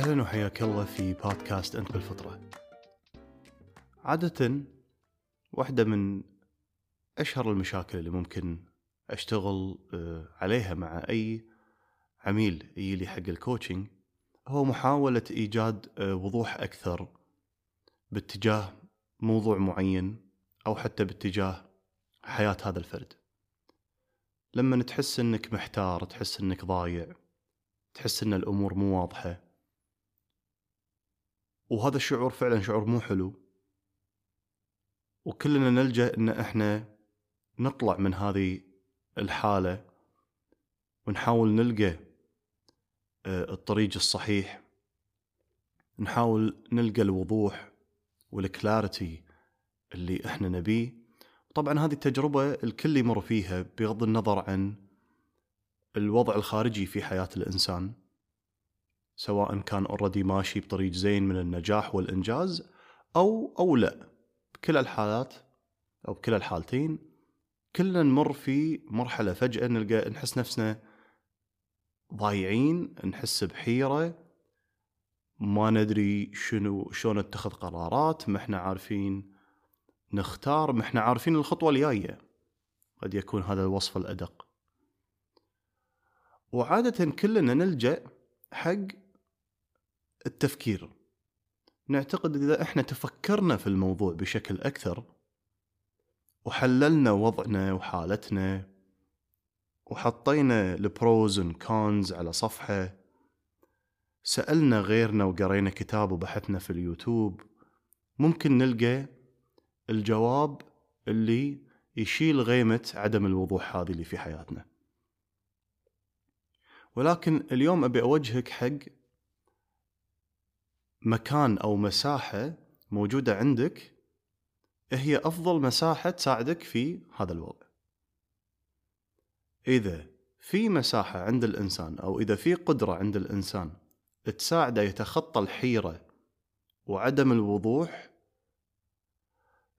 أهلا وحياك الله في بودكاست أنت بالفطرة. عادة واحدة من أشهر المشاكل اللي ممكن أشتغل آه، عليها مع أي عميل يجي حق الكوتشنج هو محاولة إيجاد آه، وضوح أكثر باتجاه موضوع معين أو حتى باتجاه حياة هذا الفرد. لما تحس إنك محتار تحس إنك ضايع تحس إن الأمور مو واضحة وهذا الشعور فعلا شعور مو حلو. وكلنا نلجأ إن إحنا نطلع من هذه الحالة ونحاول نلقى آه، الطريق الصحيح. نحاول نلقى الوضوح والكلاريتي اللي إحنا نبيه. طبعا هذه التجربة الكل يمر فيها بغض النظر عن الوضع الخارجي في حياة الإنسان. سواء كان اوريدي ماشي بطريق زين من النجاح والإنجاز أو أو لا. بكل الحالات أو بكل الحالتين كلنا نمر في مرحلة فجأة نلقى نحس نفسنا ضايعين نحس بحيرة ما ندري شنو شلون نتخذ قرارات ما إحنا عارفين نختار ما إحنا عارفين الخطوة الجاية. قد يكون هذا الوصف الأدق. وعادة كلنا نلجأ حق التفكير. نعتقد إذا إحنا تفكرنا في الموضوع بشكل أكثر وحللنا وضعنا وحالتنا وحطينا البروز والكونز على صفحة سألنا غيرنا وقرينا كتاب وبحثنا في اليوتيوب ممكن نلقى الجواب اللي يشيل غيمة عدم الوضوح هذه اللي في حياتنا. ولكن اليوم أبي أوجهك حق مكان أو مساحة موجودة عندك هي أفضل مساحة تساعدك في هذا الوضع. إذا في مساحة عند الإنسان أو إذا في قدرة عند الإنسان تساعده يتخطى الحيرة وعدم الوضوح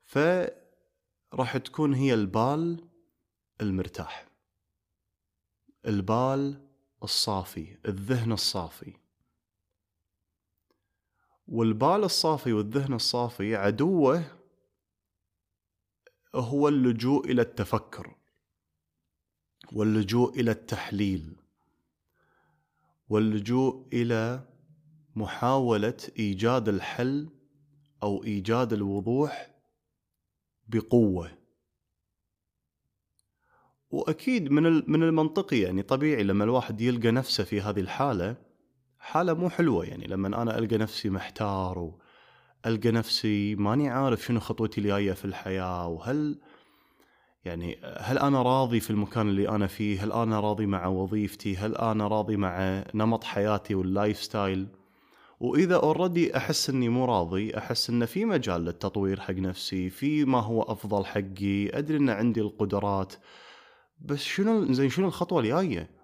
فراح تكون هي البال المرتاح البال الصافي الذهن الصافي. والبال الصافي والذهن الصافي عدوه هو اللجوء إلى التفكر واللجوء إلى التحليل واللجوء إلى محاولة إيجاد الحل أو إيجاد الوضوح بقوة. وأكيد من من المنطقي يعني طبيعي لما الواحد يلقى نفسه في هذه الحالة حالة مو حلوة يعني لما أنا ألقى نفسي محتار والقى نفسي ماني عارف شنو خطوتي الجاية في الحياة وهل يعني هل أنا راضي في المكان اللي أنا فيه؟ هل أنا راضي مع وظيفتي؟ هل أنا راضي مع نمط حياتي وال lifestyle؟ وإذا already أحس إني مو راضي أحس إنه في مجال للتطوير حق نفسي في ما هو أفضل حقي أدري إن عندي القدرات بس شنو زين شنو الخطوة الجاية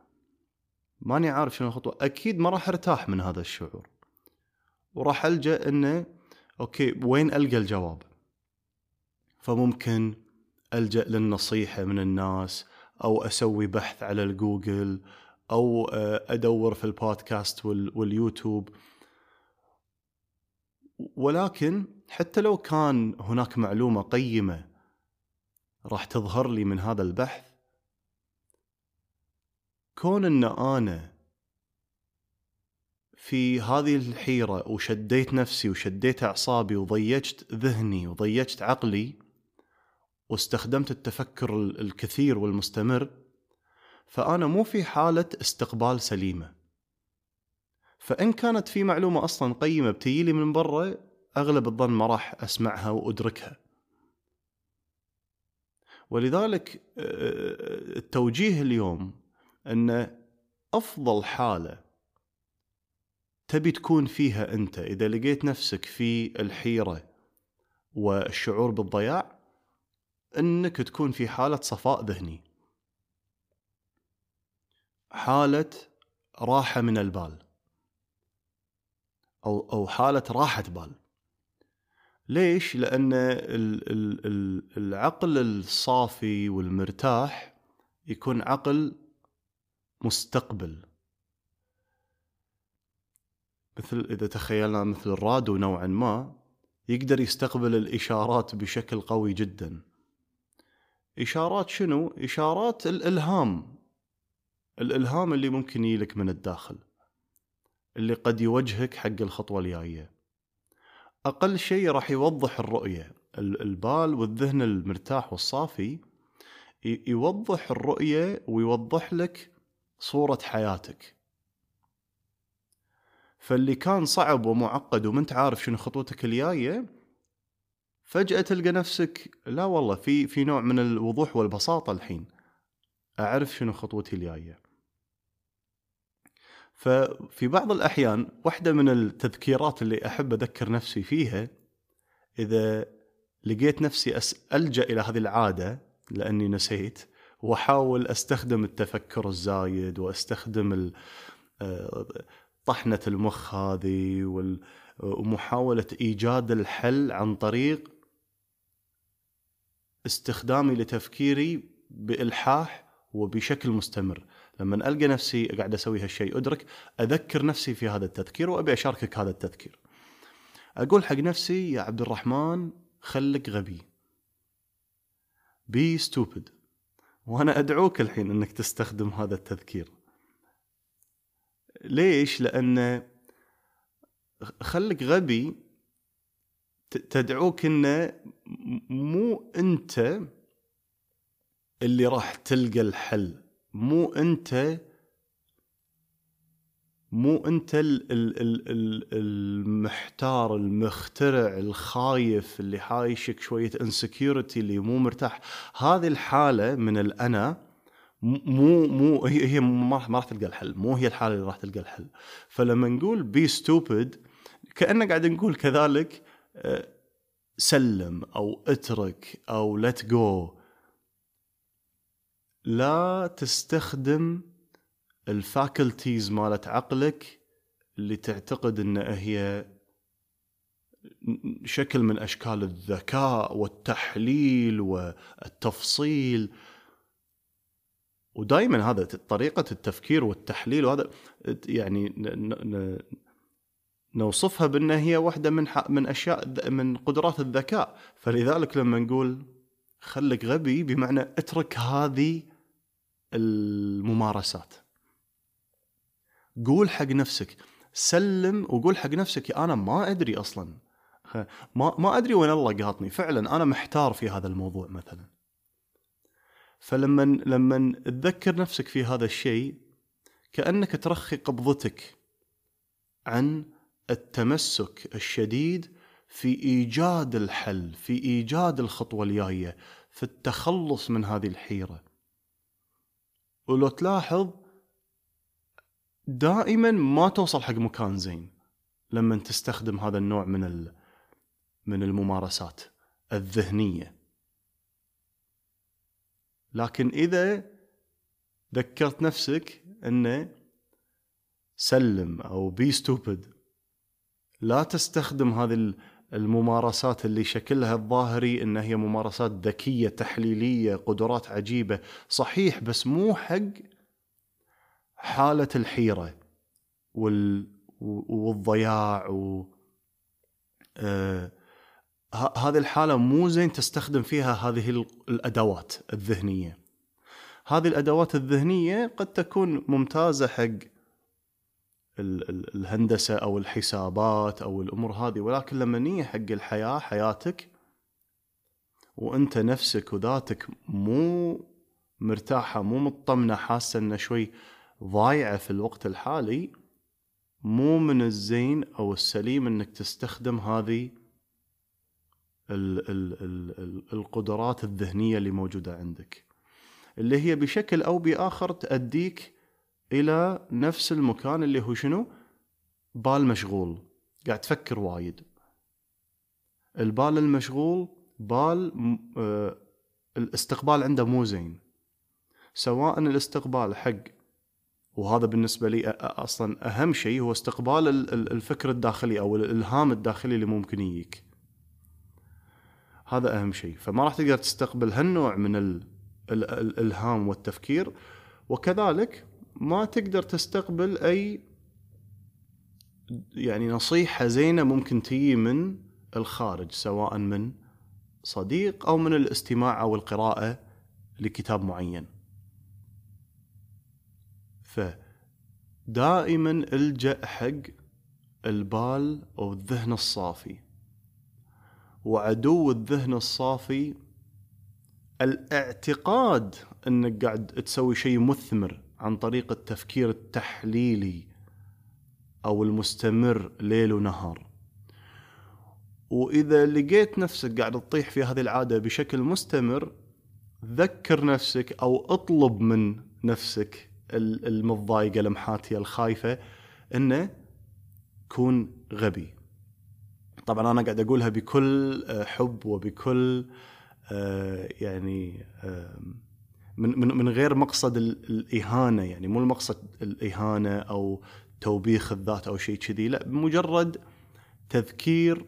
ماني عارف شنو الخطوة. أكيد ما راح أرتاح من هذا الشعور. وراح ألجأ إنه okay وين ألقى الجواب؟ فممكن ألجأ للنصيحة من الناس أو أسوي بحث على الجوجل أو آه، أدور في ال podcast وال YouTube. ولكن حتى لو كان هناك معلومة قيمة راح تظهر لي من هذا البحث كون إن أنا في هذه الحيرة وشديت نفسي وشديت أعصابي وضيجت ذهني وضيجت عقلي واستخدمت التفكر الكثير والمستمر فأنا مو في حالة استقبال سليمة. فإن كانت في معلومة أصلا قيمة بتجيلي من برا أغلب الظن ما راح أسمعها وأدركها. ولذلك آه، آه، التوجيه اليوم أن أفضل حالة تبي تكون فيها أنت إذا لقيت نفسك في الحيرة والشعور بالضياع أنك تكون في حالة صفاء ذهني. حالة راحة من البال. أو أو حالة راحة بال. ليش؟ لأن العقل الصافي والمرتاح يكون عقل مستقبل. مثل إذا تخيلنا مثل الراديو نوعا ما يقدر يستقبل الإشارات بشكل قوي جدا. إشارات شنو؟ إشارات الإلهام. الإلهام اللي ممكن يجيلك من الداخل. اللي قد يوجهك حق الخطوة الجاية. أقل شيء راح يوضح الرؤية. البال والذهن المرتاح والصافي يوضح الرؤية ويوضح لك صورة حياتك. فاللي كان صعب ومعقد وما أنت عارف شنو خطوتك الجاية فجأة تلقى نفسك لا والله في في نوع من الوضوح والبساطة الحين. أعرف شنو خطوتي الجاية. ففي بعض الأحيان واحدة من التذكيرات اللي أحب أذكر نفسي فيها إذا لقيت نفسي ألجأ إلى هذه العادة لأني نسيت وأحاول أستخدم التفكر الزايد وأستخدم آه، طحنة المخ هذه ومحاولة إيجاد الحل عن طريق استخدامي لتفكيري بإلحاح وبشكل مستمر. لما ألقى نفسي قاعد أسوي هالشيء أدرك أذكر نفسي في هذا التذكير وأبي أشاركك هذا التذكير. أقول حق نفسي يا عبد الرحمن خلك غبي. بي ستوبد وأنا أدعوك الحين إنك تستخدم هذا التذكير. ليش؟ لأن خلك غبي تدعوك انه مو أنت اللي راح تلقى الحل مو أنت مو أنت ال ال ال ال المحتار المخترع الخايف اللي حايشك شوية insecurity اللي مو مرتاح. هذه الحالة من الأنا مو مو هي هي ما راح تلقى الحل. مو هي الحالة اللي راح تلقى الحل. فلما نقول be stupid كأنه قاعد نقول كذلك آه، سلم أو اترك أو let go لا تستخدم ال faculties مالت عقلك اللي تعتقد ان هي شكل من أشكال الذكاء والتحليل والتفصيل. ودائما هذا طريقة التفكير والتحليل وهذا يعني نوصفها بان هي واحدة من من أشياء من قدرات الذكاء. فلذلك لما نقول خلك غبي بمعنى اترك هذه الممارسات. قول حق نفسك. سلم وقول حق نفسك أنا ما أدري أصلا. ما ما أدري وين الله قاطني. فعلا أنا محتار في هذا الموضوع مثلا. فلما لما تذكر نفسك في هذا الشيء كأنك ترخي قبضتك عن التمسك الشديد في إيجاد الحل في إيجاد الخطوة الجاية في التخلص من هذه الحيرة. ولو تلاحظ دائما ما توصل حق مكان زين لما تستخدم هذا النوع من من الممارسات الذهنية. لكن إذا ذكرت نفسك إنه سلم أو بي ستوبد لا تستخدم هذه الممارسات اللي شكلها الظاهري انها هي ممارسات ذكية تحليلية قدرات عجيبة صحيح بس مو حق حالة الحيرة وال والضياع و آه هذه الحالة مو زين تستخدم فيها هذه الأدوات الذهنية. هذه الأدوات الذهنية قد تكون ممتازة حق الهندسة أو الحسابات أو الأمور هذه ولكن لما نيجي حق الحياة حياتك وأنت نفسك وذاتك مو مرتاحة مو مطمنة حاسة إنه شوي ضايعه في الوقت الحالي مو من الزين أو السليم إنك تستخدم هذه ال ال ال القدرات الذهنية اللي موجودة عندك. اللي هي بشكل أو بآخر تأديك إلى نفس المكان اللي هو شنو؟ بال مشغول. قاعد تفكر وايد. البال المشغول بال آه الاستقبال عنده مو زين. سواء الاستقبال حق وهذا بالنسبة لي أصلا أهم شيء هو استقبال الفكر الداخلي أو الإلهام الداخلي اللي ممكن يجيك. هذا أهم شيء. فما راح تقدر تستقبل هالنوع من الإلهام والتفكير وكذلك ما تقدر تستقبل أي يعني نصيحة زينة ممكن تجي من الخارج سواء من صديق أو من الاستماع أو القراءة لكتاب معين. فدائما الجأ حق البال أو الذهن الصافي. وعدو الذهن الصافي الاعتقاد إنك قاعد تسوي شيء مثمر عن طريق التفكير التحليلي أو المستمر ليل ونهار. وإذا لقيت نفسك قاعد تطيح في هذه العادة بشكل مستمر ذكر نفسك أو اطلب من نفسك المتضايقة المحاتيه الخايفة إنه كون غبي. طبعا أنا قاعد أقولها بكل حب وبكل آه، يعني من من من غير مقصد الإهانة يعني مو المقصد الإهانة أو توبيخ الذات أو شيء كذي لا مجرد تذكير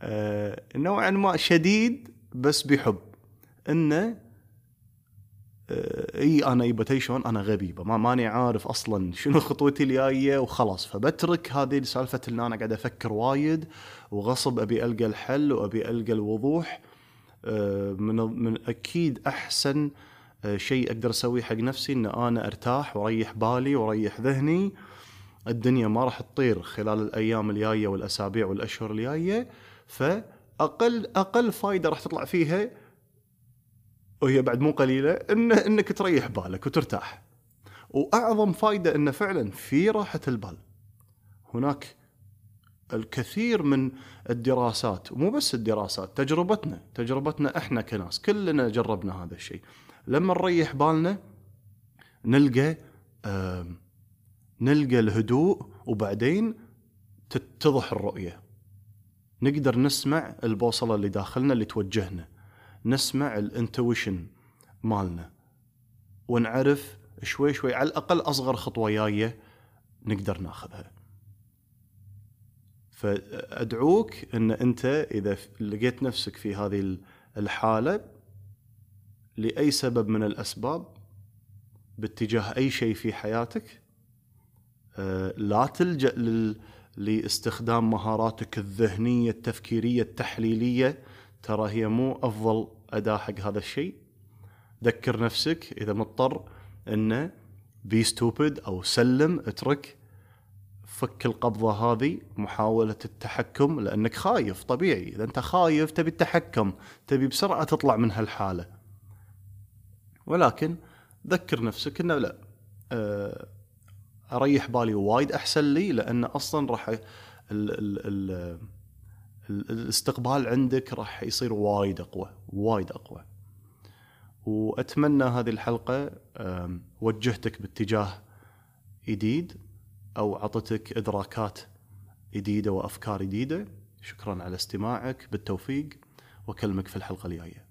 آه، نوعا ما شديد بس بحب. إنه آه، إي أنا يبا شلون أنا غبي ما ماني عارف أصلا شنو خطوتي الجاية وخلاص. فبترك هذه سالفة إن أنا قاعد أفكر وايد وغصب أبي ألقى الحل وأبي ألقى الوضوح. آه، من من أكيد أحسن آه، شيء أقدر أسويه حق نفسي إن أنا أرتاح وأريح بالي وأريح ذهني. الدنيا ما راح تطير خلال الأيام الجاية والأسابيع والأشهر الجاية. فاقل أقل فائده راح تطلع فيها وهي بعد مو قليلة ان إنك تريح بالك وترتاح. وأعظم فائده إنه فعلا في راحة البال. هناك الكثير من الدراسات ومو بس الدراسات تجربتنا تجربتنا إحنا كناس كلنا جربنا هذا الشيء. لما نريح بالنا نلقى آه نلقى الهدوء وبعدين تتضح الرؤية. نقدر نسمع البوصلة اللي داخلنا اللي توجهنا. نسمع الانتويشن مالنا. ونعرف شوي شوي على الأقل أصغر خطوة جاية نقدر ناخذها. فأدعوك إن أنت إذا لقيت نفسك في هذه الحالة لأي سبب من الأسباب باتجاه أي شيء في حياتك آه، لا تلجأ لإستخدام مهاراتك الذهنية التفكيرية التحليلية ترى هي مو أفضل أداة حق هذا الشيء. ذكر نفسك إذا مضطر انه بي ستوبد أو سلم اترك. فك القبضة هذه محاولة التحكم لأنك خايف طبيعي. إذا أنت خايف تبي التحكم تبي بسرعة تطلع من هالحالة. ولكن ذكر نفسك إنه لا. آه، أريح بالي وايد أحسن لي لأن أصلا راح الاستقبال عندك راح يصير وايد أقوى وايد أقوى. وأتمنى هذه الحلقة وجهتك باتجاه جديد أو أعطتك إدراكات جديدة وأفكار جديدة. شكرا على استماعك بالتوفيق وأكلمك في الحلقة الجاية.